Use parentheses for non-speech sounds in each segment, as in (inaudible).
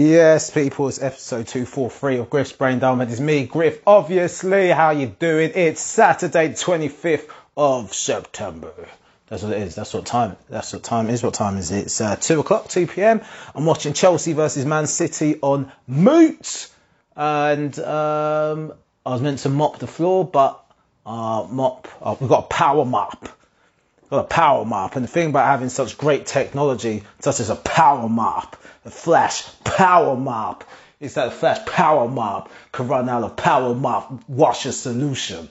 Yes, people, it's episode 243 of Griff's Brain Diamond. It's me, Griff, obviously. How you doing? It's Saturday, 25th of September. That's what it is. That's what time. That's what time is. What time is it? It's uh, 2 o'clock, 2 p.m. I'm watching Chelsea versus Man City on Moot. And um, I was meant to mop the floor, but uh, mop, uh, we've got a power mop got a power mop. And the thing about having such great technology, such as a power mop, a flash power mop, is that a flash power mop can run out of power mop washer solution,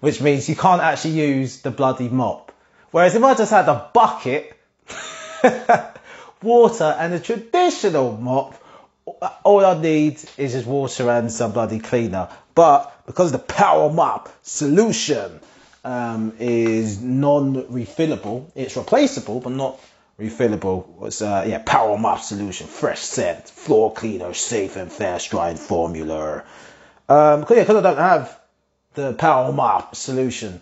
which means you can't actually use the bloody mop. Whereas if I just had a bucket, (laughs) water and a traditional mop, all I need is just water and some bloody cleaner. But because of the power mop solution um, is non-refillable. It's replaceable, but not refillable. It's uh, yeah, Power Mop solution, fresh scent, floor cleaner, safe and fast drying formula. Um, cause, yeah, because I don't have the Power Mop solution,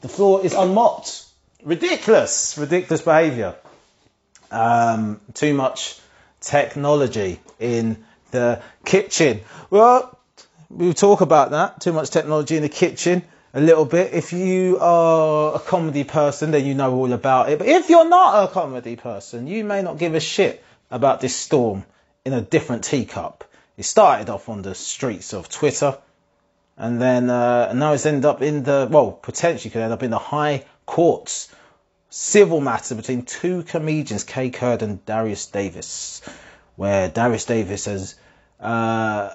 the floor is unmopped. Ridiculous, ridiculous behaviour. Um, too much technology in the kitchen. Well, we'll talk about that. Too much technology in the kitchen a little bit. If you are a comedy person, then you know all about it. But if you're not a comedy person, you may not give a shit about this storm in a different teacup. It started off on the streets of Twitter, and then uh, now it's ended up in the well, potentially could end up in the high courts. Civil matter between two comedians, Kae Kurd and Darius Davis, where Darius Davis has uh,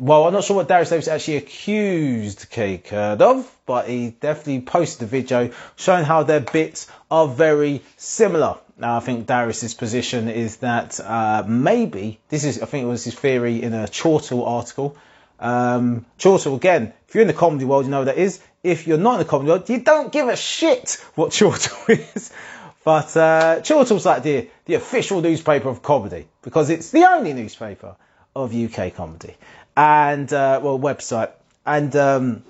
well, I'm not sure what Darius Davis actually accused Kae Kurd of, but he definitely posted a video showing how their bits are very similar. Now, I think Darius's position is that uh, maybe this is, I think it was his theory in a Chortle article. Um, Chortle, again, if you're in the comedy world, you know what that is. If you're not in the comedy world, you don't give a shit what (laughs) Chortle is. But uh, Chortle's like the, the official newspaper of comedy because it's the only newspaper of UK comedy and uh, well website and um,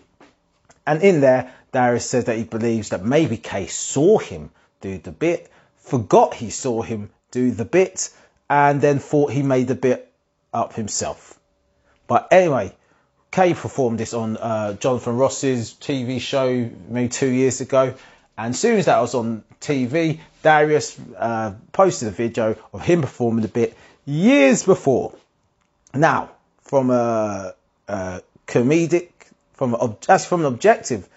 and in there Darius says that he believes that maybe Kae saw him do the bit, forgot he saw him do the bit, and then thought he made the bit up himself. But anyway, Kae performed this on uh, Jonathan Ross's TV show maybe two years ago. And as soon as that was on TV, Darius uh, posted a video of him performing the bit years before. Now, from a, a comedic, from a, from an objective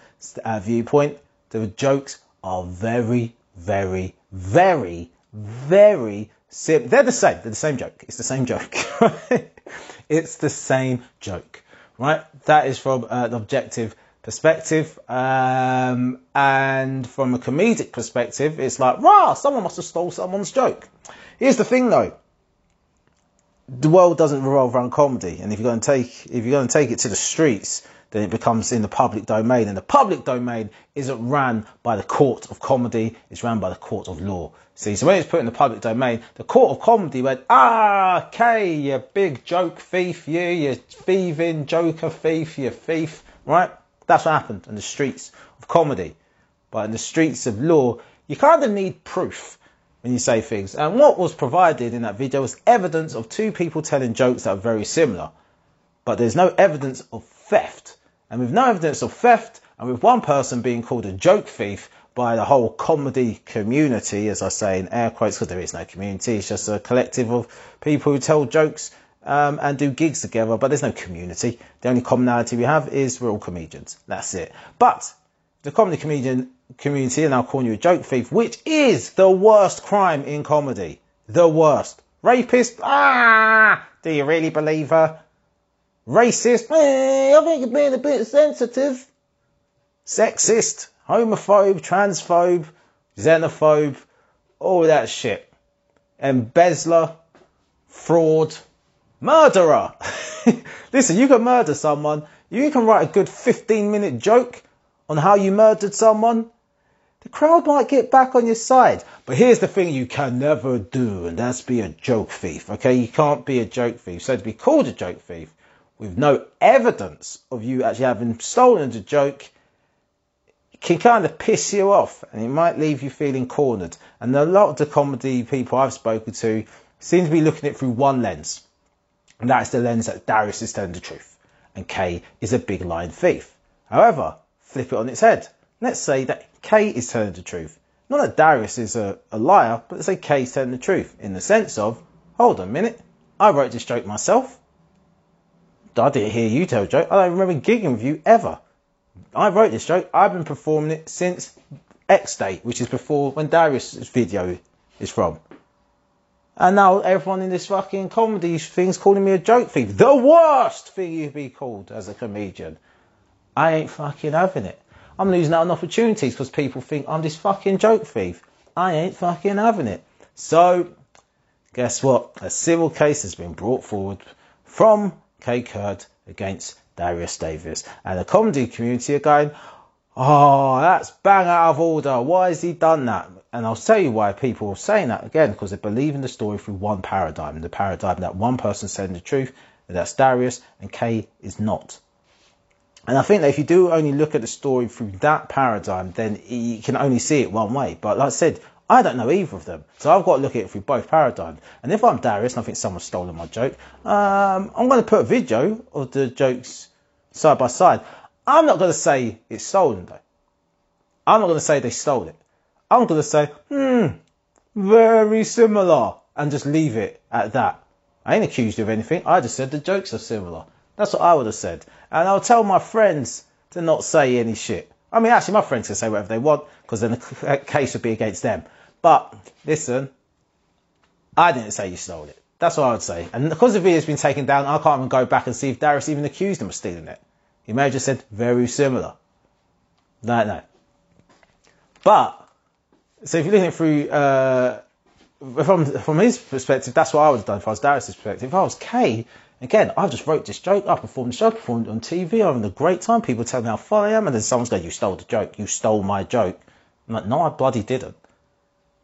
uh, viewpoint, the jokes are very, very, very, very sim- They're the same. They're the same joke. It's the same joke. (laughs) it's the same joke, right? That is from uh, an objective perspective. Um, and from a comedic perspective, it's like, wow, someone must have stole someone's joke. Here's the thing though the world doesn't revolve around comedy, and if you're going to take if you're going to take it to the streets, then it becomes in the public domain, and the public domain isn't ran by the court of comedy; it's ran by the court of law. See, so when it's put in the public domain, the court of comedy went, ah, okay, you big joke thief, you, you thieving joker thief, you thief, right? That's what happened in the streets of comedy, but in the streets of law, you kind of need proof when you say things. And what was provided in that video was evidence of two people telling jokes that are very similar. But there's no evidence of theft. And with no evidence of theft, and with one person being called a joke thief by the whole comedy community, as I say in air quotes, because there is no community, it's just a collective of people who tell jokes um, and do gigs together, but there's no community. The only commonality we have is we're all comedians. That's it. But the comedy comedian community and I'll call you a joke thief, which is the worst crime in comedy. The worst. Rapist? Ah! Do you really believe her? Racist? Eh, I think you're being a bit sensitive. Sexist? Homophobe? Transphobe? Xenophobe? All that shit. Embezzler? Fraud? Murderer! (laughs) Listen, you can murder someone. You can write a good 15 minute joke on how you murdered someone the crowd might get back on your side. But here's the thing you can never do, and that's be a joke thief. Okay, you can't be a joke thief. So to be called a joke thief with no evidence of you actually having stolen the joke can kind of piss you off and it might leave you feeling cornered. And a lot of the comedy people I've spoken to seem to be looking at it through one lens. And that is the lens that Darius is telling the truth. And Kae is a big lying thief. However, flip it on its head. Let's say that Kae is telling the truth. Not that Darius is a, a liar, but let's say Kae is telling the truth in the sense of, hold on a minute, I wrote this joke myself. I didn't hear you tell a joke. I don't remember gigging with you ever. I wrote this joke. I've been performing it since X date, which is before when Darius' video is from. And now everyone in this fucking comedy thing's calling me a joke thief. The worst thing you'd be called as a comedian. I ain't fucking having it. I'm losing out on opportunities because people think I'm this fucking joke thief. I ain't fucking having it. So, guess what? A civil case has been brought forward from Kae Kurd against Darius Davis. And the comedy community are going, oh, that's bang out of order. Why has he done that? And I'll tell you why people are saying that again, because they believe in the story through one paradigm. The paradigm that one person saying the truth, and that's Darius, and Kae is not. And I think that if you do only look at the story through that paradigm, then you can only see it one way. But like I said, I don't know either of them. So I've got to look at it through both paradigms. And if I'm Darius and I think someone's stolen my joke, um, I'm going to put a video of the jokes side by side. I'm not going to say it's stolen though. I'm not going to say they stole it. I'm going to say, hmm, very similar, and just leave it at that. I ain't accused you of anything. I just said the jokes are similar. That's what I would have said. And I'll tell my friends to not say any shit. I mean, actually, my friends can say whatever they want because then the (laughs) case would be against them. But listen, I didn't say you stole it. That's what I would say. And because the video's been taken down, I can't even go back and see if Darius even accused him of stealing it. He may have just said very similar. No, no. But so if you're looking through uh, from from his perspective, that's what I would have done if I was Darius' perspective. If I was Kae, again, I just wrote this joke, I performed the show, performed it on TV, I'm having a great time, people tell me how funny I am, and then someone's going, You stole the joke, you stole my joke. I'm like, No, I bloody didn't.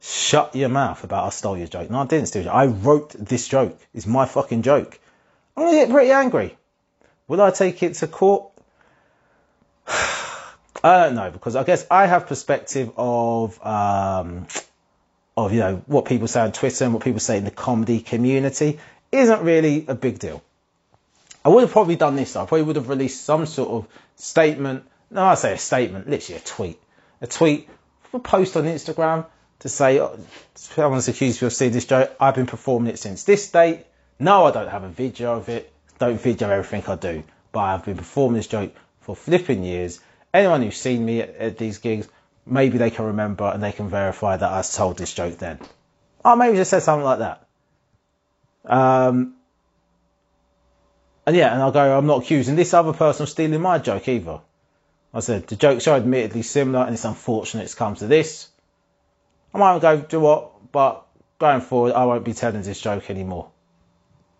Shut your mouth about I stole your joke. No, I didn't steal your joke. I wrote this joke. It's my fucking joke. I'm gonna get pretty angry. Will I take it to court? (sighs) I don't know because I guess I have perspective of um, of you know what people say on Twitter and what people say in the comedy community isn't really a big deal. I would have probably done this. I probably would have released some sort of statement. No, I say a statement, literally a tweet, a tweet, a post on Instagram to say oh, someone's accused me of seeing this joke. I've been performing it since this date. No, I don't have a video of it. Don't video everything I do, but I've been performing this joke for flipping years anyone who's seen me at, at, these gigs, maybe they can remember and they can verify that I told this joke then. Or maybe just said something like that. Um, and yeah, and I'll go, I'm not accusing this other person of stealing my joke either. I said, the jokes are admittedly similar and it's unfortunate it's come to this. I might go, do what? But going forward, I won't be telling this joke anymore.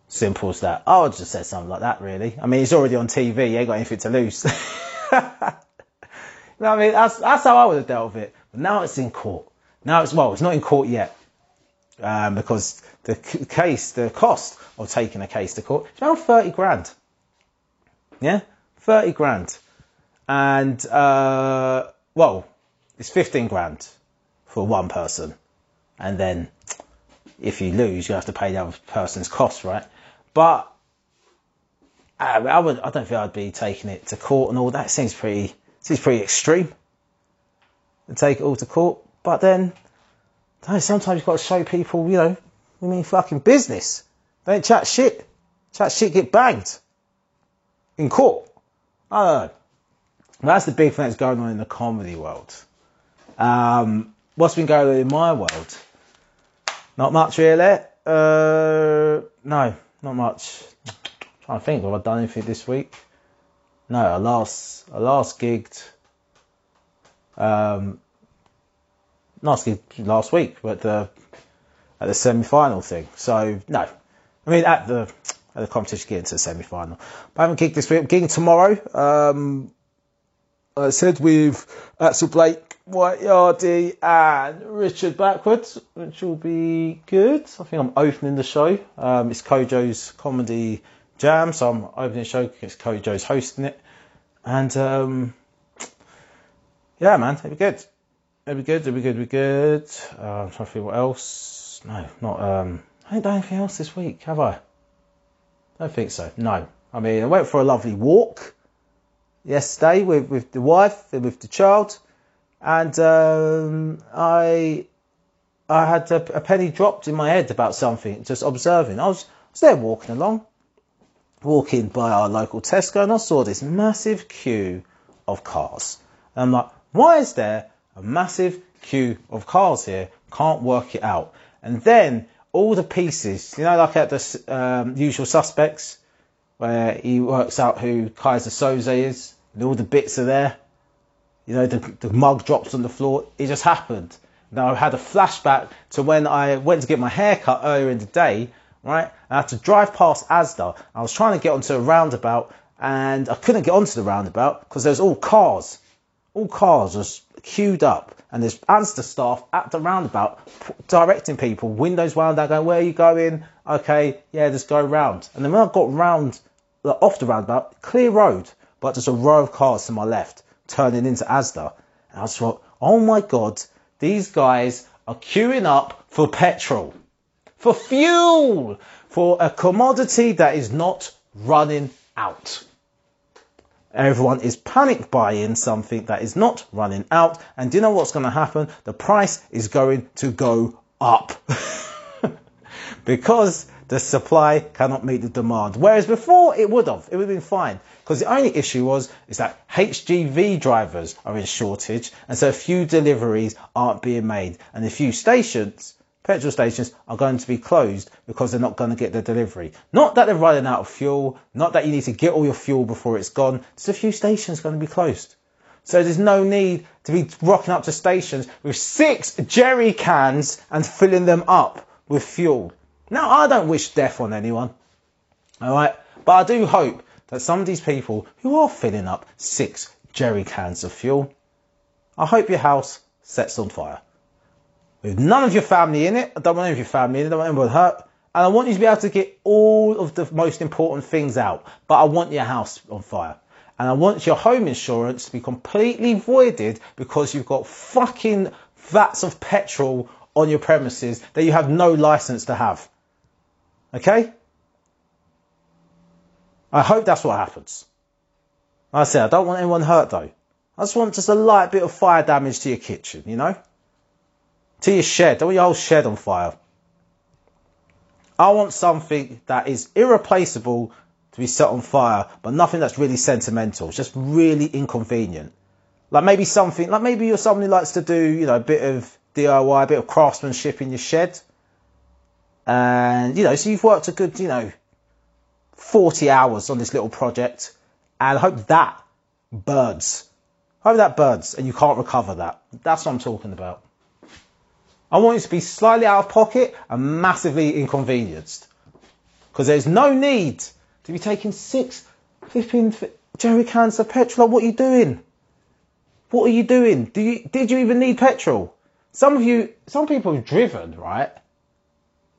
Simple as that. I would just say something like that, really. I mean, it's already on TV. You ain't got anything to lose. (laughs) You know what I mean, that's that's how I would have dealt with it. But now it's in court. Now it's well, it's not in court yet um, because the case, the cost of taking a case to court is around thirty grand. Yeah, thirty grand, and uh, well, it's fifteen grand for one person, and then if you lose, you have to pay the other person's costs, right? But I, I would, I don't think I'd be taking it to court and all that. Seems pretty Seems pretty extreme to take it all to court. But then, sometimes you've got to show people, you know, we mean fucking business. Don't chat shit. Chat shit, get banged in court. I don't know. That's the big thing that's going on in the comedy world. Um, what's been going on in my world? Not much really. Uh, no, not much. I'm trying to think, have I done anything this week? no, I last I last gigged um last last week, but the at the semi final thing. So no, I mean at the at the competition getting to the semi final. But I haven't kicked this week. I'm kicking tomorrow. Um, I said with Axel Blake, White Yardy, and Richard Backwards, which will be good. I think I'm opening the show. Um, it's Kojo's comedy jam. So I'm opening the show because Kojo's hosting it. And um, yeah, man, it'll be good. It'd be good. It'd be good. It'd be good. Uh, I'm trying to think what else. No, not. Um, I ain't done anything else this week, have I? Don't think so. No. I mean, I went for a lovely walk yesterday with, with the wife and with the child, and um, I I had a, a, penny dropped in my head about something, just observing. I was, I was there walking along, walking by our local Tesco, and I saw this massive queue of cars. And I'm like, why is there a massive queue of cars here? Can't work it out. And then all the pieces, you know, like at the um, usual suspects, where he works out who Keyser Söze is, and all the bits are there. You know, the, the mug drops on the floor. It just happened. Now I had a flashback to when I went to get my hair cut earlier in the day, right? I had to drive past Asda. I was trying to get onto a roundabout and I couldn't get onto the roundabout because there's all cars. All cars just queued up and there's Asda staff at the roundabout directing people, windows wound out, going, where are you going? Okay, yeah, just go round. And then when I got round, like, off the roundabout, clear road, but just a row of cars to my left turning into Asda. And I just thought, oh my God, these guys are queuing up for petrol, for fuel, for a commodity that is not running out. Everyone is panic buying something that is not running out. And do you know what's going to happen? The price is going to go up. (laughs) because the supply cannot meet the demand. Whereas before it would have, it would have been fine. Because the only issue was is that HGV drivers are in shortage, and so few deliveries aren't being made, and a few stations, petrol stations, are going to be closed because they're not going to get the delivery. Not that they're running out of fuel, not that you need to get all your fuel before it's gone. Just a few stations going to be closed. So there's no need to be rocking up to stations with six jerry cans and filling them up with fuel. Now, I don't wish death on anyone, all right? But I do hope that some of these people who are filling up six jerry cans of fuel, I hope your house sets on fire. With none of your family in it, I don't want any of your family in it, I don't want anyone hurt. And I want you to be able to get all of the most important things out. But I want your house on fire. And I want your home insurance to be completely voided because you've got fucking vats of petrol on your premises that you have no license to have. Okay? I hope that's what happens. Like I said, I don't want anyone hurt though. I just want just a light bit of fire damage to your kitchen, you know? To your shed. Want your whole shed on fire. I want something that is irreplaceable to be set on fire, but nothing that's really sentimental. It's just really inconvenient. Like maybe something, like maybe you're someone who likes to do, you know, a bit of DIY, a bit of craftsmanship in your shed. And, you know, so you've worked a good, you know, 40 hours on this little project. And I hope that burns. I hope that burns and you can't recover that. That's what I'm talking about. I want you to be slightly out of pocket and massively inconvenienced. Because there's no need to be taking six flipping jerry cans of petrol. What are you doing? What are you doing? Do you, did you even need petrol? Some of you, some people have driven, right?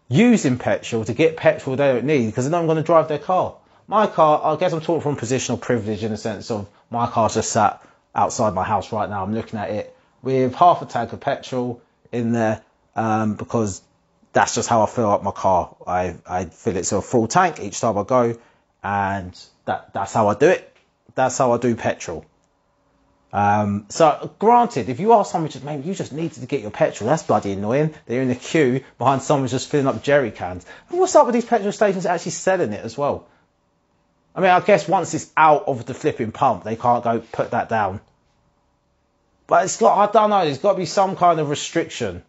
using petrol to get petrol they don't need because they're not going to drive their car. My car, I guess I'm talking from positional privilege in the sense of my car's just sat outside my house right now. I'm looking at it with half a tank of petrol in there um, because that's just how I fill up my car. I, I fill it to a full tank each time I go, and that that's how I do it. That's how I do petrol. Um, so granted, if you are someone just maybe you just needed to get your petrol, that's bloody annoying. They're in a queue behind someone just filling up jerry cans. And what's up with these petrol stations actually selling it as well? I mean, I guess once it's out of the flipping pump, they can't go put that down. But it's got, I don't know, there's got to be some kind of restriction.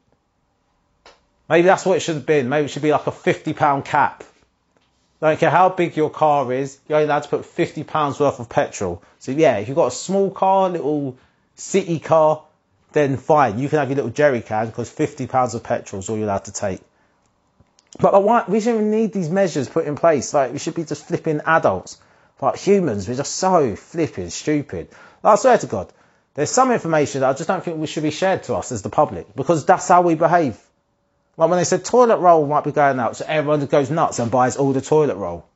Maybe that's what it should have been. Maybe it should be like a £50 cap. Don't care how big your car is, you're only allowed to put fifty pounds worth of petrol. So yeah, if you've got a small car, little city car, then fine, you can have your little jerry can because fifty pounds of petrol is all you're allowed to take. But why, we shouldn't need these measures put in place. Like we should be just flipping adults. But humans, we're just so flipping stupid. I swear to God, there's some information that I just don't think we should be shared to us as the public because that's how we behave. Like when they said toilet roll might be going out, so everyone goes nuts and buys all the toilet roll.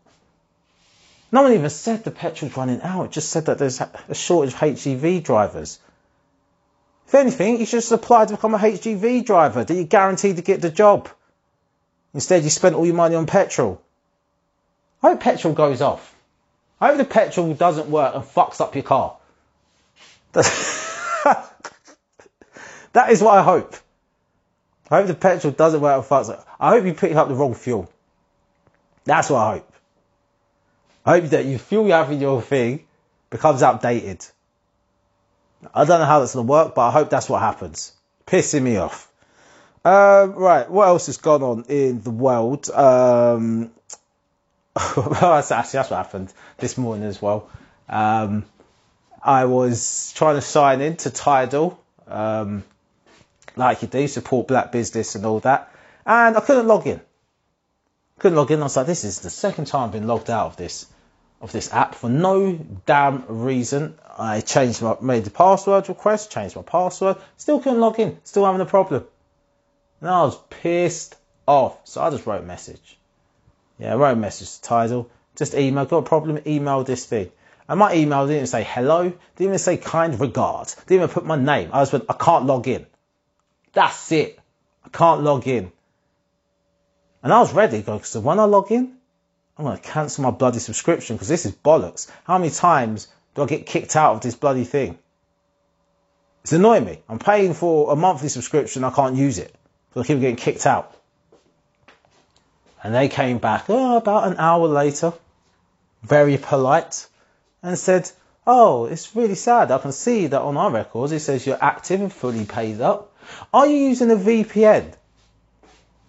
No one even said the petrol's running out, It just said that there's a shortage of HGV drivers. If anything, you should just apply to become a HGV driver, that you're guaranteed to get the job. Instead, you spent all your money on petrol. I hope petrol goes off. I hope the petrol doesn't work and fucks up your car. (laughs) that is what I hope. I hope the petrol doesn't work fucks up. I hope you pick up the wrong fuel. That's what I hope. I hope that you fuel you have in your thing becomes outdated. I don't know how that's going to work, but I hope that's what happens. Pissing me off. Um, right, what else has gone on in the world? Um, (laughs) that's actually that's what happened this morning as well. Um, I was trying to sign in to Tidal, um, like you do, support black business and all that, and I couldn't log in. Couldn't log in. I was like, this is the second time I've been logged out of this of this app for no damn reason. I changed my made the password request, changed my password, still couldn't log in, still having a problem. And I was pissed off. So I just wrote a message. Yeah, I wrote a message to Tidal. Just email, got a problem, email this thing. And my email didn't say hello, didn't even say kind regards, didn't even put my name. I just went, I can't log in. That's it. I can't log in. And I was ready, because when I log in, I'm going to cancel my bloody subscription because this is bollocks. How many times do I get kicked out of this bloody thing? It's annoying me. I'm paying for a monthly subscription, I can't use it. So I keep getting kicked out. And they came back oh, about an hour later, very polite, and said, Oh, it's really sad. I can see that on our records it says you're active and fully paid up. Are you using a VPN?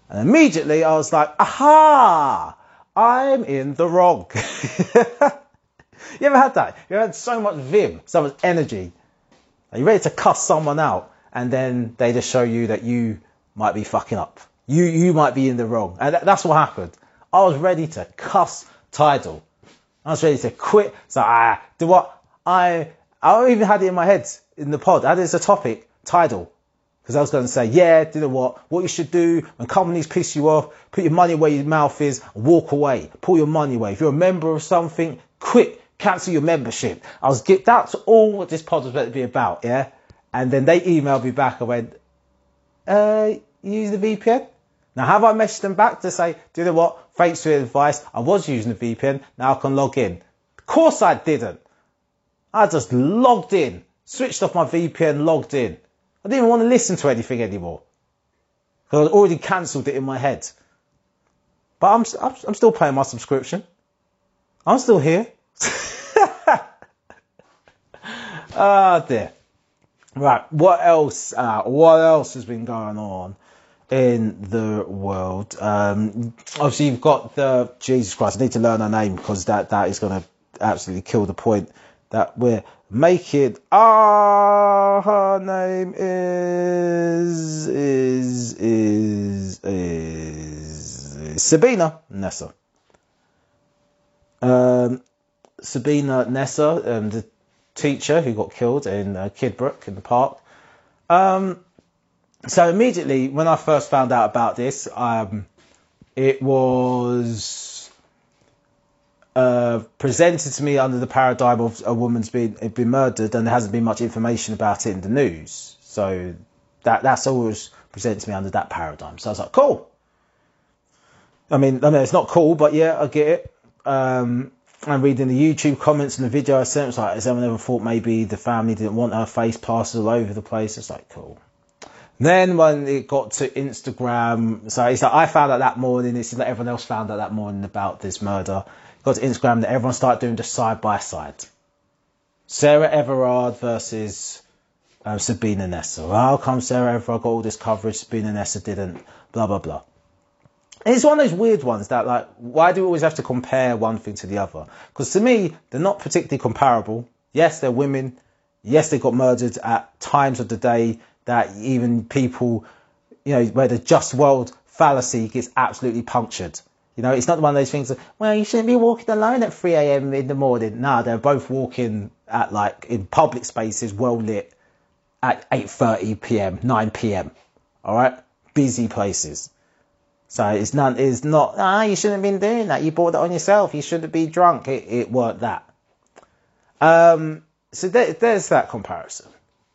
And immediately I was like, Aha! I'm in the wrong. (laughs) you ever had that? You had so much vim, so much energy? Are you ready to cuss someone out and then they just show you that you might be fucking up? You you might be in the wrong. And that's what happened. I was ready to cuss Tidal. I was ready to quit. So I do what I I even had it in my head in the pod. I had it as a topic, Tidal. Because I was going to say, yeah, do you what? What you should do when companies piss you off, put your money where your mouth is, walk away. Pull your money away. If you're a member of something, quit, cancel your membership. I was get that's all what this pod was meant to be about, yeah. And then they emailed me back. I went, uh, use the VPN? Now, have I messaged them back to say, do you know what? Thanks for your advice. I was using the VPN. Now I can log in. Of course I didn't. I just logged in, switched off my VPN, logged in. I didn't even want to listen to anything anymore. Because I'd already cancelled it in my head. But I'm, I'm, still paying my subscription. I'm still here. (laughs) Ah, oh, dear. Right, what else? Uh, what else has been going on in the world? Um, obviously, you've got the Jesus Christ. I need to learn her name because that that is going to absolutely kill the point that we're making. Ah, her name is is is is, is Sabina Nessa. Um, Sabina Nessa, um, the teacher who got killed in uh, Kidbrooke in the park. Um, so immediately when I first found out about this, um, it was uh, presented to me under the paradigm of a woman's been been murdered, and there hasn't been much information about it in the news. So that that's always presented to me under that paradigm. So I was like, cool. I mean, I mean, it's not cool, but yeah, I get it. Um, and reading the YouTube comments and the video I sent, like, has anyone ever thought maybe the family didn't want her face plastered all over the place? It's like, cool. Then when it got to Instagram, so it's like I found out that morning, it's like everyone else found out that morning about this murder. Got to Instagram that everyone started doing the side by side. Sarah Everard versus um, Sabina Nessa. How come Sarah Everard got all this coverage, Sabina Nessa didn't? Blah, blah, blah. It's one of those weird ones that, like, why do we always have to compare one thing to the other? Because to me, they're not particularly comparable. Yes, they're women. Yes, they got murdered at times of the day that even people, you know, where the just world fallacy gets absolutely punctured. You know, it's not one of those things that, well, you shouldn't be walking alone at 3 a.m. in the morning. No, they're both walking at like in public spaces, well lit at 8.30 p.m., 9 p.m. All right. Busy places. So it's not, it's not, ah, you shouldn't have been doing that. You bought that on yourself. You shouldn't be drunk. It, it weren't that. Um, so there, there's that comparison.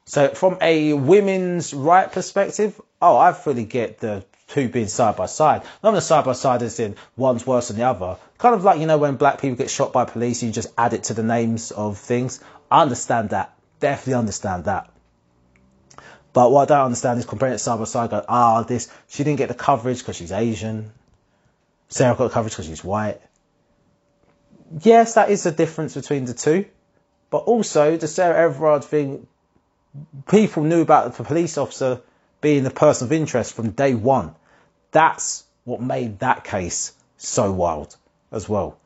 So from a women's right perspective, oh, I fully get the two being side by side. Not the side by side as in one's worse than the other. Kind of like, you know, when black people get shot by police, you just add it to the names of things. I understand that. Definitely understand that. But what I don't understand is comparing it side by side, go, ah, this, she didn't get the coverage because she's Asian. Sarah got the coverage because she's white. Yes, that is the difference between the two. But also, the Sarah Everard thing, people knew about the police officer being the person of interest from day one. That's what made that case so wild as well.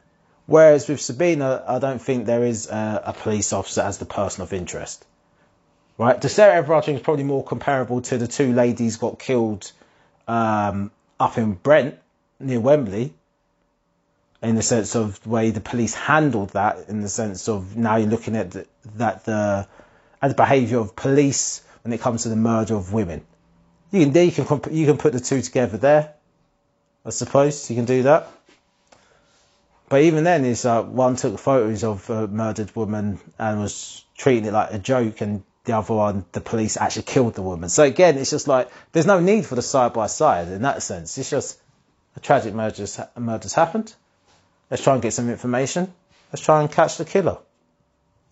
Whereas with Sabina, I don't think there is a, a police officer as the person of interest. Right? The Sarah Everard thing is probably more comparable to the two ladies got killed um, up in Brent near Wembley. In the sense of the way the police handled that, in the sense of now you're looking at the, that the at the behaviour of police when it comes to the murder of women. You can you can you can put the two together there. I suppose you can do that. But even then, uh, one took photos of a murdered woman and was treating it like a joke, and the other one, the police actually killed the woman. So again, it's just like there's no need for the side by side in that sense. It's just a tragic murder's, murder's happened. Let's try and get some information. Let's try and catch the killer.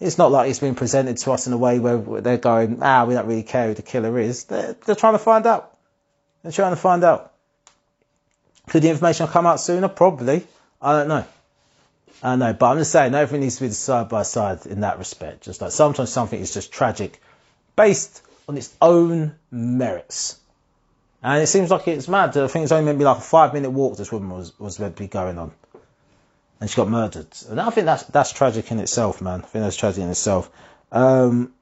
It's not like it's been presented to us in a way where they're going, ah, we don't really care who the killer is. They're, they're trying to find out. They're trying to find out. Could the information come out sooner? Probably. I don't know. I don't know, but I'm just saying everything needs to be side by side in that respect. Just like sometimes something is just tragic based on its own merits. And it seems like it's mad. I think it's only meant to be like a five minute walk this woman was, was meant to be going on and she got murdered. And I think that's that's tragic in itself, man. I think that's tragic in itself. Um,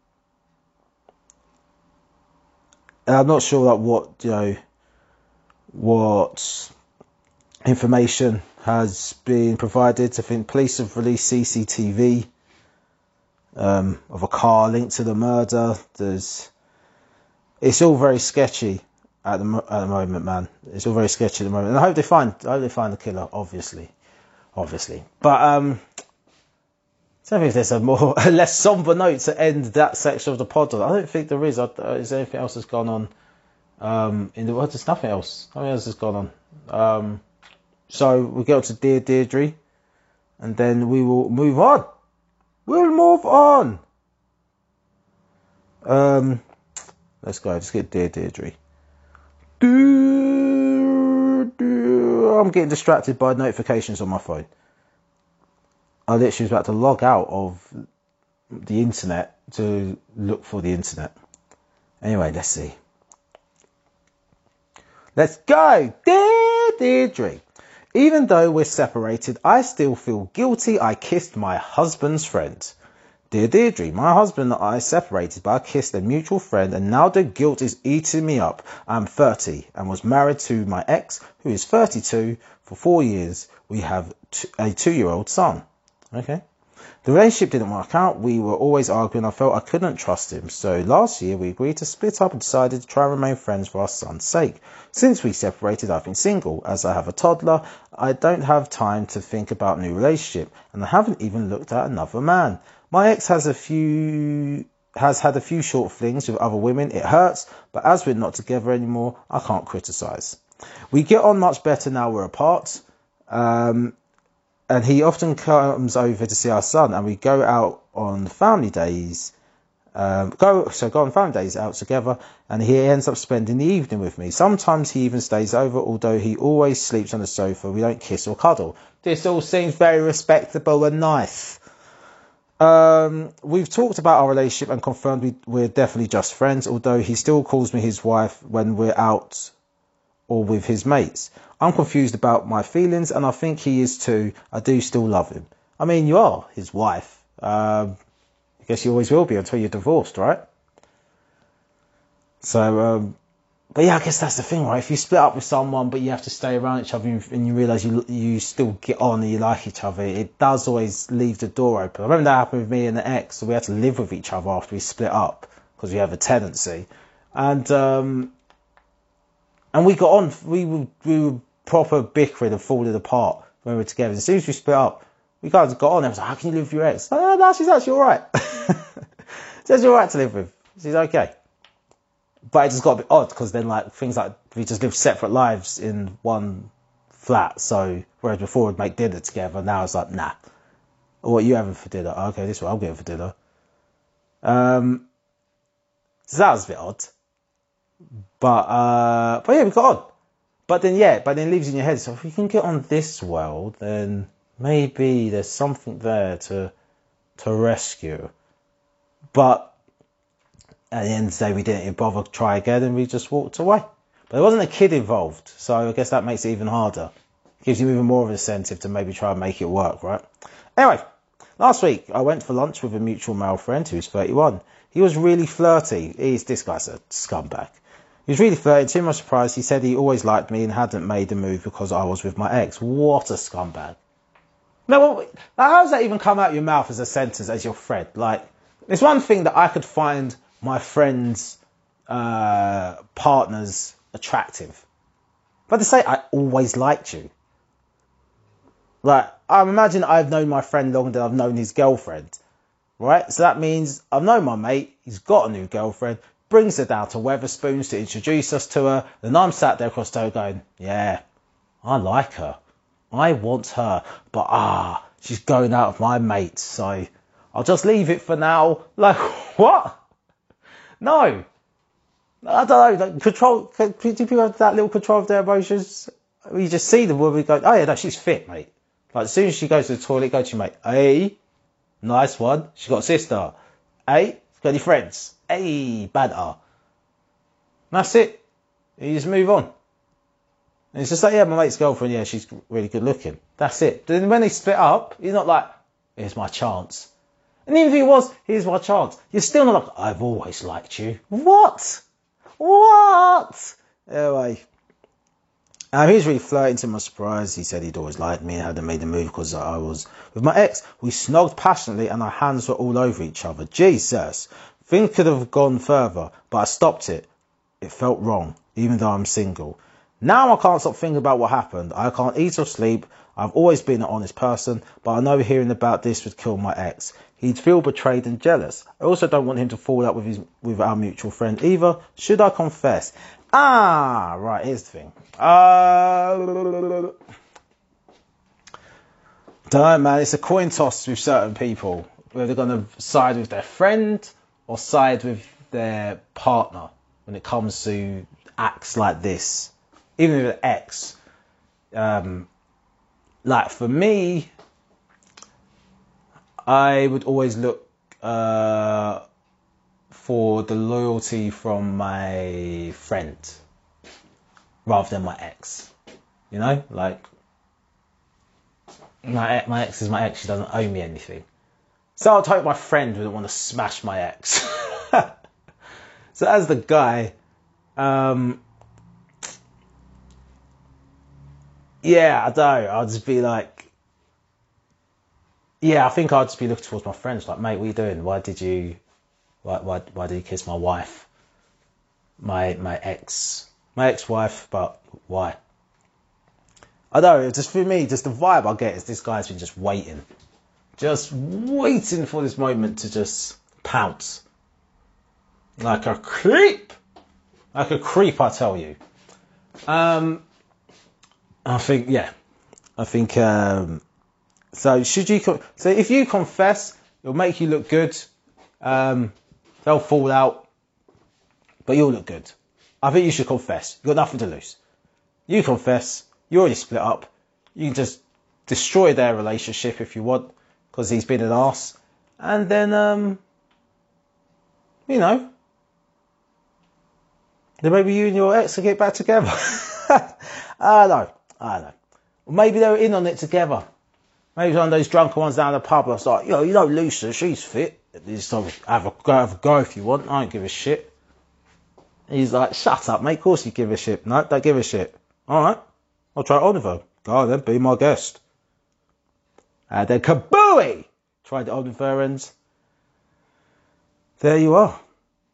and I'm not sure like what you know what information has been provided. I think police have released CCTV um, of a car linked to the murder. There's it's all very sketchy at the at the moment, man. It's all very sketchy at the moment, and I hope they find I hope they find the killer, obviously obviously. But um, I don't think there's a more a (laughs) less somber note to end that section of the pod. I don't think there is. Is there anything else that's gone on? Um, in the world, there's nothing else. Nothing else has gone on. Um, so we go to Dear Deirdre, and then we will move on. We'll move on. Um, let's go. Let's get Dear Deirdre. I'm getting distracted by notifications on my phone. I literally was about to log out of the internet to look for the internet. Anyway, let's see. Let's go! Dear Deirdre. Even though we're separated, I still feel guilty I kissed my husband's friend. Dear Deirdre, my husband and I separated, but I kissed a mutual friend, and now the guilt is eating me up. I'm 30 and was married to my ex, who is 32. For four years, we have a two year old son. Okay. The relationship didn't work out. We were always arguing. I felt I couldn't trust him. So last year we agreed to split up and decided to try and remain friends for our son's sake. Since we separated, I've been single. As I have a toddler, I don't have time to think about new relationship and I haven't even looked at another man. My ex has a few has had a few short flings with other women. It hurts, but as we're not together anymore, I can't criticize. We get on much better now we're apart. Um, and he often comes over to see our son, and we go out on family days. Um, go so go on family days out together, and he ends up spending the evening with me. Sometimes he even stays over, although he always sleeps on the sofa. We don't kiss or cuddle. This all seems very respectable and nice. Um, we've talked about our relationship and confirmed we, we're definitely just friends, although he still calls me his wife when we're out or with his mates. I'm confused about my feelings and I think he is too. I do still love him. I mean, you are his wife. Um, I guess you always will be until you're divorced, right? So, um, but yeah, I guess that's the thing, right? If you split up with someone, but you have to stay around each other and you realise you you still get on and you like each other, it does always leave the door open. I remember that happened with me and the ex. So we had to live with each other after we split up because we have a tenancy, and um, and we got on. We were we were proper bickering and falling apart when we were together. As soon as we split up, we kind of got on. I was like, "How can you live with your ex?" Oh, no, she's actually all right. (laughs) she's all right to live with. She's okay. But it just got a bit odd because then like things like we just live separate lives in one flat. So whereas before we'd make dinner together, now it's like nah. What are you having for dinner? Oh, okay, this is what I'm getting for dinner. Um, so that was a bit odd. But uh, but yeah, we got on. But then yeah, but then it leaves in your head. So if we can get on this world, then maybe there's something there to to rescue. But at the end of the day, we didn't even bother try again, and we just walked away. But there wasn't a kid involved, so I guess that makes it even harder. gives you even more of an incentive to maybe try and make it work, right? Anyway, last week I went for lunch with a mutual male friend who's 31. He was really flirty. He's this guy's a scumbag. He was really flirty. To my surprise, he said he always liked me and hadn't made a move because I was with my ex. What a scumbag! Now, how does that even come out your mouth as a sentence as your friend? Like, it's one thing that I could find my friend's uh, partners attractive, but to say I always liked you, like I imagine I've known my friend longer than I've known his girlfriend, right? So that means I've known my mate, he's got a new girlfriend, brings her down to Wetherspoons to introduce us to her, and I'm sat there across the going, yeah, I like her. I want her, but ah, she's going out with my mate, so I'll just leave it for now. (laughs) Like, what? No. I don't know. Like, control, do people have that little control of their emotions? You just see when we go, oh yeah, no, she's fit, mate. Like, as soon as she goes to the toilet, go to your mate. Hey, nice one. She got a sister. Hey, got any friends? Hey, bad ah. R. That's it. You just move on. And it's just like, yeah, my mate's girlfriend, yeah, she's really good looking. That's it. Then when they split up, you're not like, here's my chance. And even if it was, here's my chance. You're still not like, I've always liked you. What? What? Anyway. Um, he was really flirting to my surprise. He said he'd always liked me and hadn't made the move because I was with my ex. We snogged passionately and our hands were all over each other. Jesus. Things could have gone further, but I stopped it. It felt wrong, even though I'm single. Now I can't stop thinking about what happened. I can't eat or sleep. I've always been an honest person, but I know hearing about this would kill my ex. He'd feel betrayed and jealous. I also don't want him to fall out with his with our mutual friend either. Should I confess? Ah, right. Here's the thing. Uh, don't man. It's a coin toss with certain people. Whether they're going to side with their friend or side with their partner when it comes to acts like this even with ex, um, like for me, I would always look uh, for the loyalty from my friend rather than my ex. You know, like my my ex is my ex; she doesn't owe me anything. So I'll hope my friend wouldn't want to smash my ex. (laughs) so as the guy, um, yeah, I don't. I'll just be like, yeah, I think I'd just be looking towards my friends, like, mate, what are you doing? Why did you, why, why, why did you kiss my wife? My, my ex, my ex-wife, but why? I don't know, just for me, just the vibe I get is this guy's been just waiting, just waiting for this moment to just pounce. Like a creep! Like a creep, I tell you. Um, I think yeah, I think um, so. Should you so if you confess, it'll make you look good. Um, they'll fall out, but you'll look good. I think you should confess. You've got nothing to lose. You confess. You already split up. You can just destroy their relationship if you want, because he's been an ass, and then um, you know, then maybe you and your ex will get back together. (laughs) I don't know. I don't know. Maybe they were in on it together. Maybe one of those drunken ones down the pub I was like, yo, you know Lisa, she's fit. Just have a go, have a go if you want. I don't give a shit. he's like, shut up, mate. Of course you give a shit. No, don't give a shit. All right, I'll try her. Go on then, be my guest. And then kabooey! Tried with her and there you are.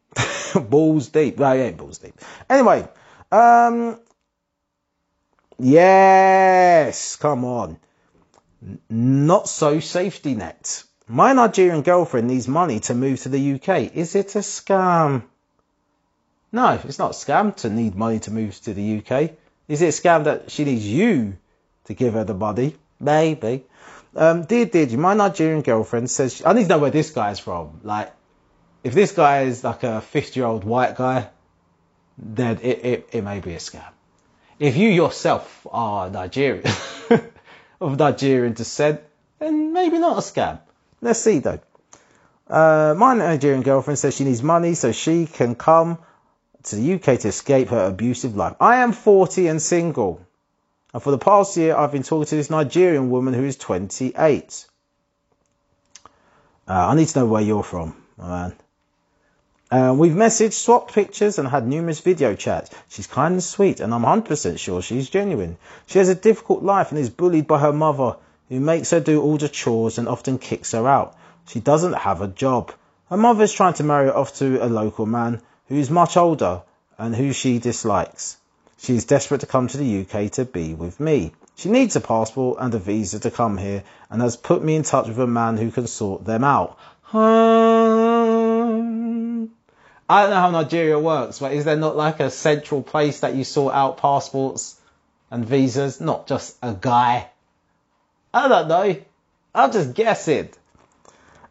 (laughs) balls deep. No, yeah, balls deep. Anyway, um, Yes, come on. Not so safety net. My Nigerian girlfriend needs money to move to the UK. Is it a scam? No, it's not a scam to need money to move to the UK. Is it a scam that she needs you to give her the money? Maybe. Um, dear Digi, my Nigerian girlfriend says she, I need to know where this guy is from. Like, if this guy is like a 50 year old white guy, then it, it, it may be a scam. If you yourself are Nigerian, (laughs) of Nigerian descent, then maybe not a scam. Let's see though. Uh, my Nigerian girlfriend says she needs money so she can come to the UK to escape her abusive life. I am 40 and single. And for the past year, I've been talking to this Nigerian woman who is 28. Uh, I need to know where you're from, man. We've messaged, swapped pictures, and had numerous video chats. She's kind and sweet, and I'm 100% sure she's genuine. She has a difficult life and is bullied by her mother, who makes her do all the chores and often kicks her out. She doesn't have a job. Her mother is trying to marry her off to a local man who is much older and who she dislikes. She is desperate to come to the UK to be with me. She needs a passport and a visa to come here and has put me in touch with a man who can sort them out. I don't know how Nigeria works, but is there not like a central place that you sort out passports and visas, not just a guy? I don't know. I'm just guessing.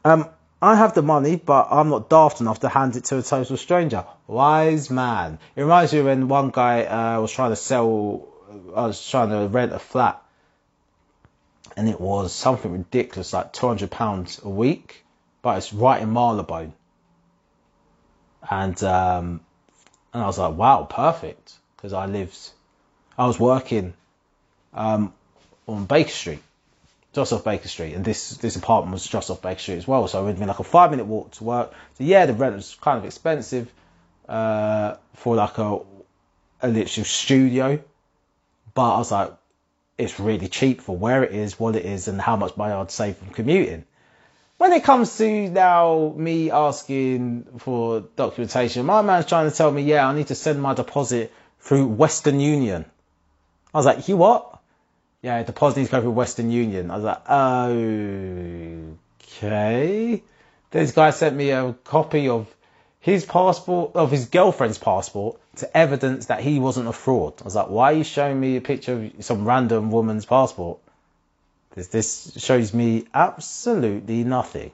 Um, I have the money, but I'm not daft enough to hand it to a total stranger. Wise man. It reminds me when one guy uh, was trying to sell, I was trying to rent a flat, and it was something ridiculous, like £200 a week, but it's right in Marylebone. And, um, and I was like, wow, perfect. Because I lived, I was working um, on Baker Street just off Baker Street, and this this apartment was just off Baker Street as well. So it would been like a five minute walk to work. So yeah, the rent was kind of expensive uh, for like a a literal studio, but I was like, it's really cheap for where it is, what it is, and how much money I'd save from commuting. When it comes to now me asking for documentation, my man's trying to tell me, yeah, I need to send my deposit through Western Union. I was like, you what? yeah, deposit needs to go through Western Union. I was like, okay. This guy sent me a copy of his passport, of his girlfriend's passport, to evidence that he wasn't a fraud. I was like, why are you showing me a picture of some random woman's passport? This, this shows me absolutely nothing.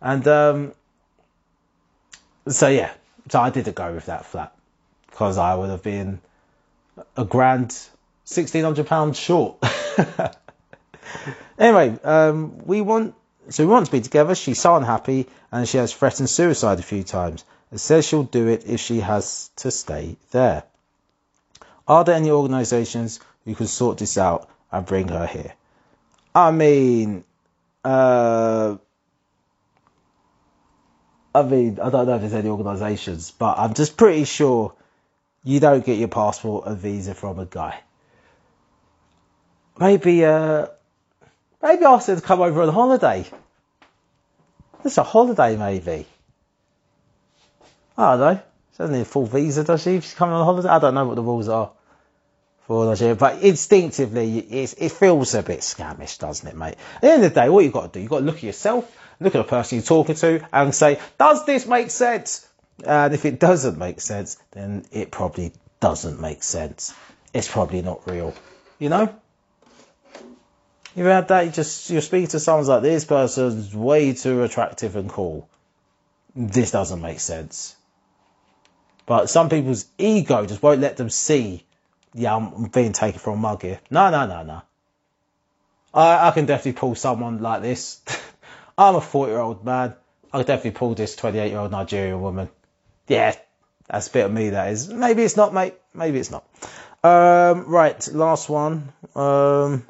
And, um, so yeah, so I didn't go with that flat because I would have been a grand £1,600 short. (laughs) anyway, um, we want, so we want to be together. She's so unhappy and she has threatened suicide a few times. It says she'll do it if she has to stay there. Are there any organisations who can sort this out and bring her here? I mean, uh, I mean, I don't know if there's any organisations, but I'm just pretty sure you don't get your passport and visa from a guy maybe uh, maybe ask her to come over on holiday. It's a holiday, maybe. I don't know. She doesn't need a full visa, does she? If she's coming on holiday, I don't know what the rules are for but instinctively, it feels a bit scamish, doesn't it, mate? At the end of the day, what you've got to do, you've got to look at yourself, look at the person you're talking to, and say, does this make sense? And if it doesn't make sense, then it probably doesn't make sense. It's probably not real, you know? You've had that, you just, you're speaking to someone like, this person's way too attractive and cool. This doesn't make sense. But some people's ego just won't let them see, yeah, I'm being taken for a mug here. No, no, no, no. I, I can definitely pull someone like this. (laughs) I'm a 40 year old man. I could definitely pull this 28 year old Nigerian woman. Yeah, that's a bit of me, that is. Maybe it's not, mate. Maybe it's not. Um, right, last one. Um,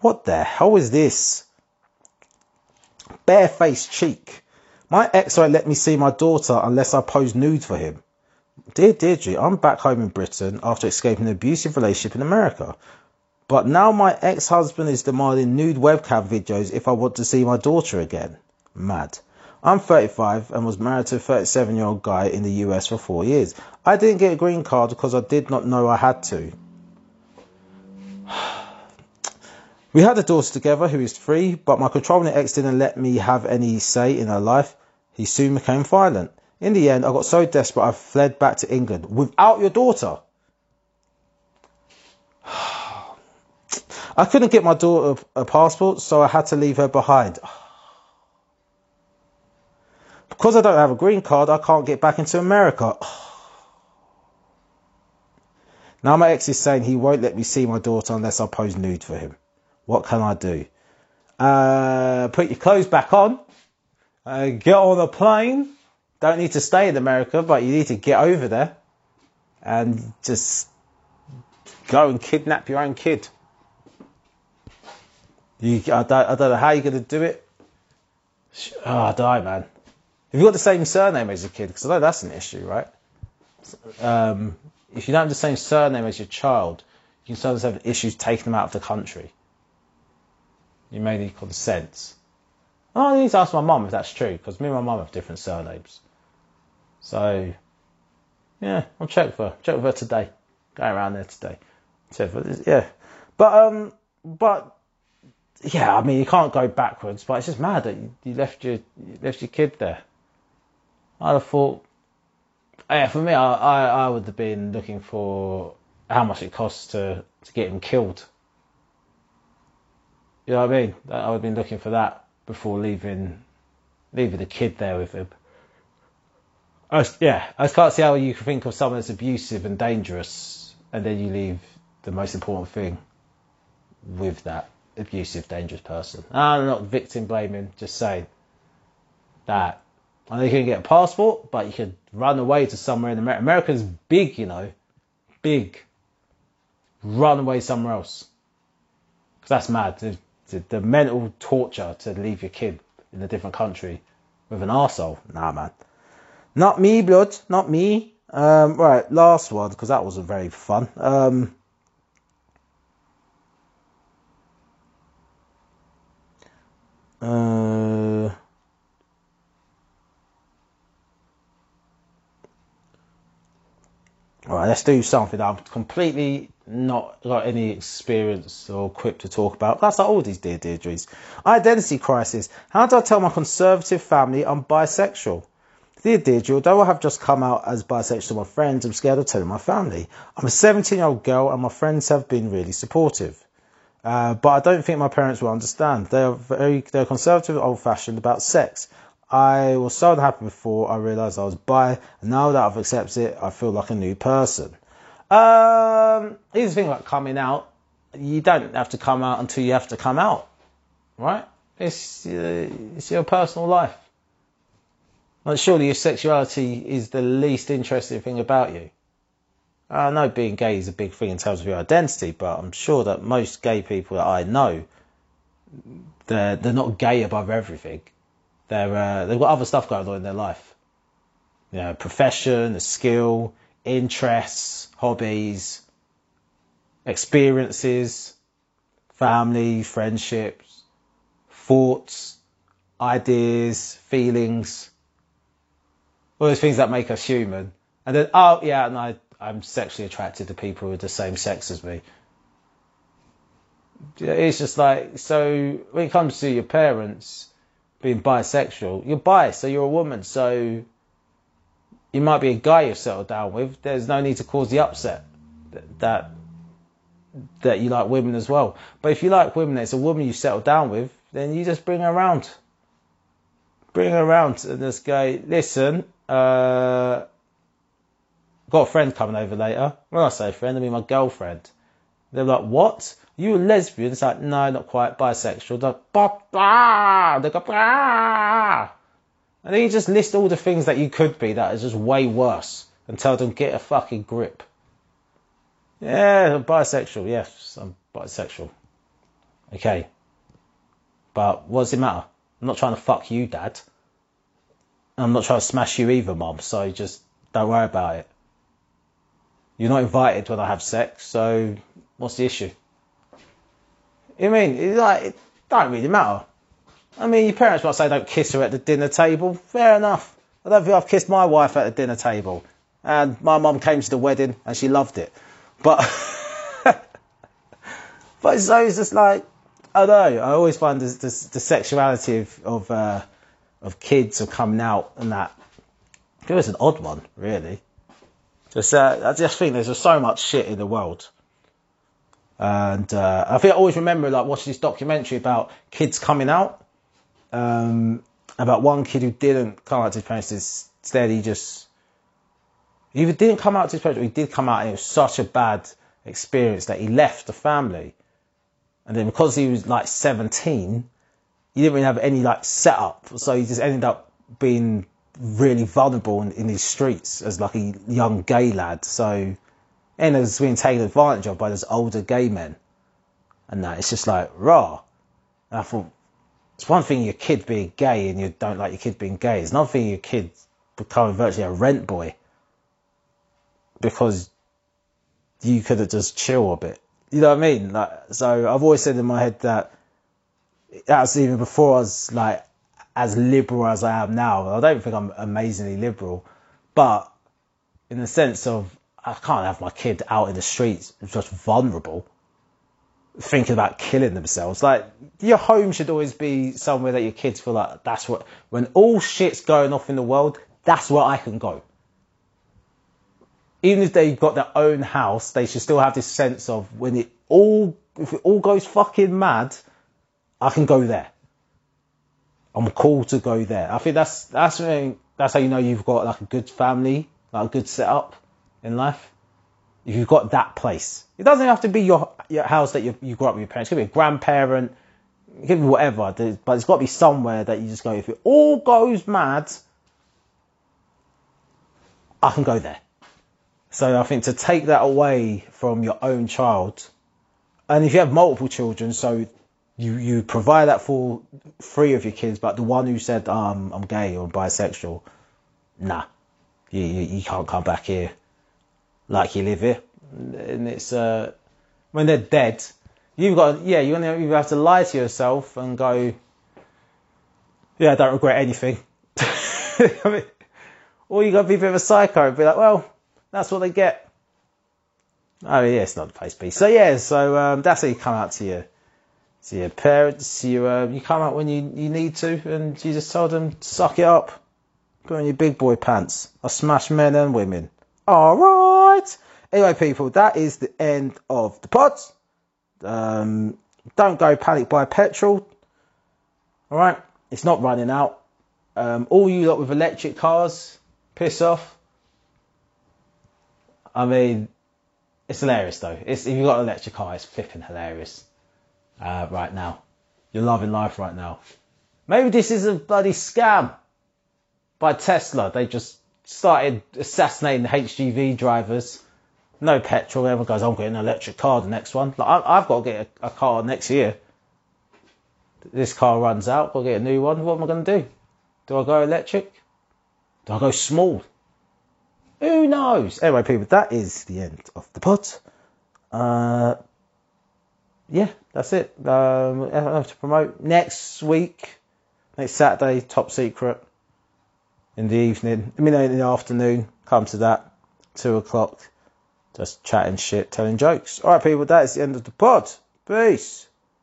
what the hell is this? Barefaced cheek. My ex won't let me see my daughter unless I pose nude for him. Dear Deirdre, I'm back home in Britain after escaping an abusive relationship in America. But now my ex-husband is demanding nude webcam videos if I want to see my daughter again. Mad. I'm 35 and was married to a 37 year old guy in the US for four years. I didn't get a green card because I did not know I had to. (sighs) We had a daughter together who is three, but my controlling ex didn't let me have any say in her life. He soon became violent. In the end, I got so desperate I fled back to England without your daughter. (sighs) I couldn't get my daughter a passport, so I had to leave her behind. Because I don't have a green card, I can't get back into America. (sighs) Now my ex is saying he won't let me see my daughter unless I pose nude for him. What can I do? Uh, put your clothes back on. Uh, get on a plane. Don't need to stay in America, but you need to get over there and just go and kidnap your own kid. You, I, don't, I don't know how you're going to do it. Oh, I die, man. Have you've got the same surname as your kid? Because I know that's an issue, right? Um, if you don't have the same surname as your child, you can sometimes have issues taking them out of the country. You may need consent. Oh, I need to ask my mum if that's true, because me and my mum have different surnames. So, yeah, I'll check for. Check with her today. Going around there today. Yeah. But, um, but, yeah, I mean, you can't go backwards, but it's just mad that you, you left your, you left your kid there. I'd have thought, yeah, for me, I, I, I would have been looking for how much it costs to, to get him killed. You know what I mean? I would have been looking for that before leaving leaving the kid there with him. I, yeah, I can't see how you can think of someone that's abusive and dangerous, and then you leave the most important thing with that abusive, dangerous person. Ah, I'm not victim blaming, just saying that I know you can get a passport, but you could run away to somewhere in America. America's big, you know, big. Run away somewhere else. Because that's mad. The, the, the, mental torture to leave your kid in a different country with an arsehole. Nah, man. Not me, blood. Not me. Um, right, last one, because that wasn't very fun. Um, uh, All right, let's do something I'm completely not got any experience or equipped to talk about. That's like all these dear Deirdres. Identity crisis. How do I tell my conservative family I'm bisexual? Dear Deirdre, although I have just come out as bisexual to my friends, I'm scared of telling my family. I'm a 17 year old girl and my friends have been really supportive. Uh, but I don't think my parents will understand. They are very, they're conservative, old fashioned about sex. I was so unhappy before I realised I was bi, and now that I've accepted it, I feel like a new person. Um, here's the thing about coming out: you don't have to come out until you have to come out, right? It's uh, it's your personal life. Like surely your sexuality is the least interesting thing about you. I know being gay is a big thing in terms of your identity, but I'm sure that most gay people that I know, they're they're not gay above everything they're uh, they've got other stuff going on in their life. You know, profession, a skill, interests, hobbies, experiences, family, friendships, thoughts, ideas, feelings, all those things that make us human. And then, oh yeah, and I, I'm sexually attracted to people with the same sex as me. It's just like, so when it comes to your parents, being bisexual. You're bi, so you're a woman, so you might be a guy you've settled down with. There's no need to cause the upset that that you like women as well. But if you like women, it's a woman you settle down with, then you just bring her around. Bring her around and just go, listen, uh, got a friend coming over later. When I say friend, I mean my girlfriend. They're like, what? You a lesbian? It's like, no, not quite. Bisexual. They're like, bah, bah. They go, bah. And then you just list all the things that you could be that is just way worse and tell them, get a fucking grip. Yeah, I'm bisexual. Yes, I'm bisexual. Okay. But what does it matter? I'm not trying to fuck you, dad. I'm not trying to smash you either, mom. So just don't worry about it. You're not invited when I have sex, so What's the issue? I mean, it's like, it don't really matter. I mean, your parents might say don't kiss her at the dinner table. Fair enough. I don't think I've kissed my wife at the dinner table. And my mum came to the wedding and she loved it. But, (laughs) but so it's just like, I don't know. I always find this, this, the sexuality of, of, uh, of kids are coming out and that it was an odd one, really. Just, uh, I just think there's just so much shit in the world. And uh, I think I always remember like watching this documentary about kids coming out. Um, about one kid who didn't come out to his parents. Instead, he just he either didn't come out to his parents, or he did come out, and it was such a bad experience that he left the family. And then because he was like 17, he didn't really have any like setup, so he just ended up being really vulnerable in, in these streets as like a young gay lad. So and it was being taken advantage of by those older gay men. And that it's just like raw. And I thought it's one thing your kid being gay and you don't like your kid being gay. It's another thing your kid becoming virtually a rent boy because you could have just chill a bit. You know what I mean? Like, so I've always said in my head that that's even before I was like as liberal as I am now. I don't think I'm amazingly liberal, but in the sense of I can't have my kid out in the streets just vulnerable, thinking about killing themselves. Like your home should always be somewhere that your kids feel like that's what when all shit's going off in the world, that's where I can go. Even if they've got their own house, they should still have this sense of when it all if it all goes fucking mad, I can go there. I'm cool to go there. I think that's that's that's how you know you've got like a good family, like a good setup in life. If you've got that place, it doesn't have to be your your house that you you grew up with your parents. It could be a grandparent, it could be whatever. But it's got to be somewhere that you just go. If it all goes mad, I can go there. So I think to take that away from your own child, and if you have multiple children, so you you provide that for three of your kids, but the one who said um, I'm gay or bisexual, nah, you, you, you can't come back here like you live here, and it's uh, when they're dead, you've got yeah, you you have to lie to yourself and go, yeah, I don't regret anything. (laughs) I mean, or you got to be a bit of a psycho and be like, well, that's what they get. Oh yeah, it's not the place to be. So yeah, so um, that's how you come out to your to your parents. You uh, you come out when you, you need to, and you just tell them suck it up, put on your big boy pants. I smash men and women. All right. Anyway, people, that is the end of the pod. Um, don't go panic buy petrol. All right, it's not running out. Um, all you lot with electric cars, piss off. I mean, it's hilarious though. It's if you've got an electric car, it's flipping hilarious. Uh, right now, you're loving life right now. Maybe this is a bloody scam by Tesla. They just started assassinating the HGV drivers. No petrol. Everyone goes, I'm getting an electric car. The next one, like I, have got to get a, a, car next year. This car runs out. I'll get a new one. What am I going to do? Do I go electric? Do I go small? Who knows? Anyway, people, that is the end of the pod. Uh, yeah, that's it. Um, I have to promote next week, next Saturday, top secret in the evening. I mean, in the afternoon. Come to that. Two o'clock. Just chatting shit, telling jokes. All right, people. That is the end of the pod. Peace.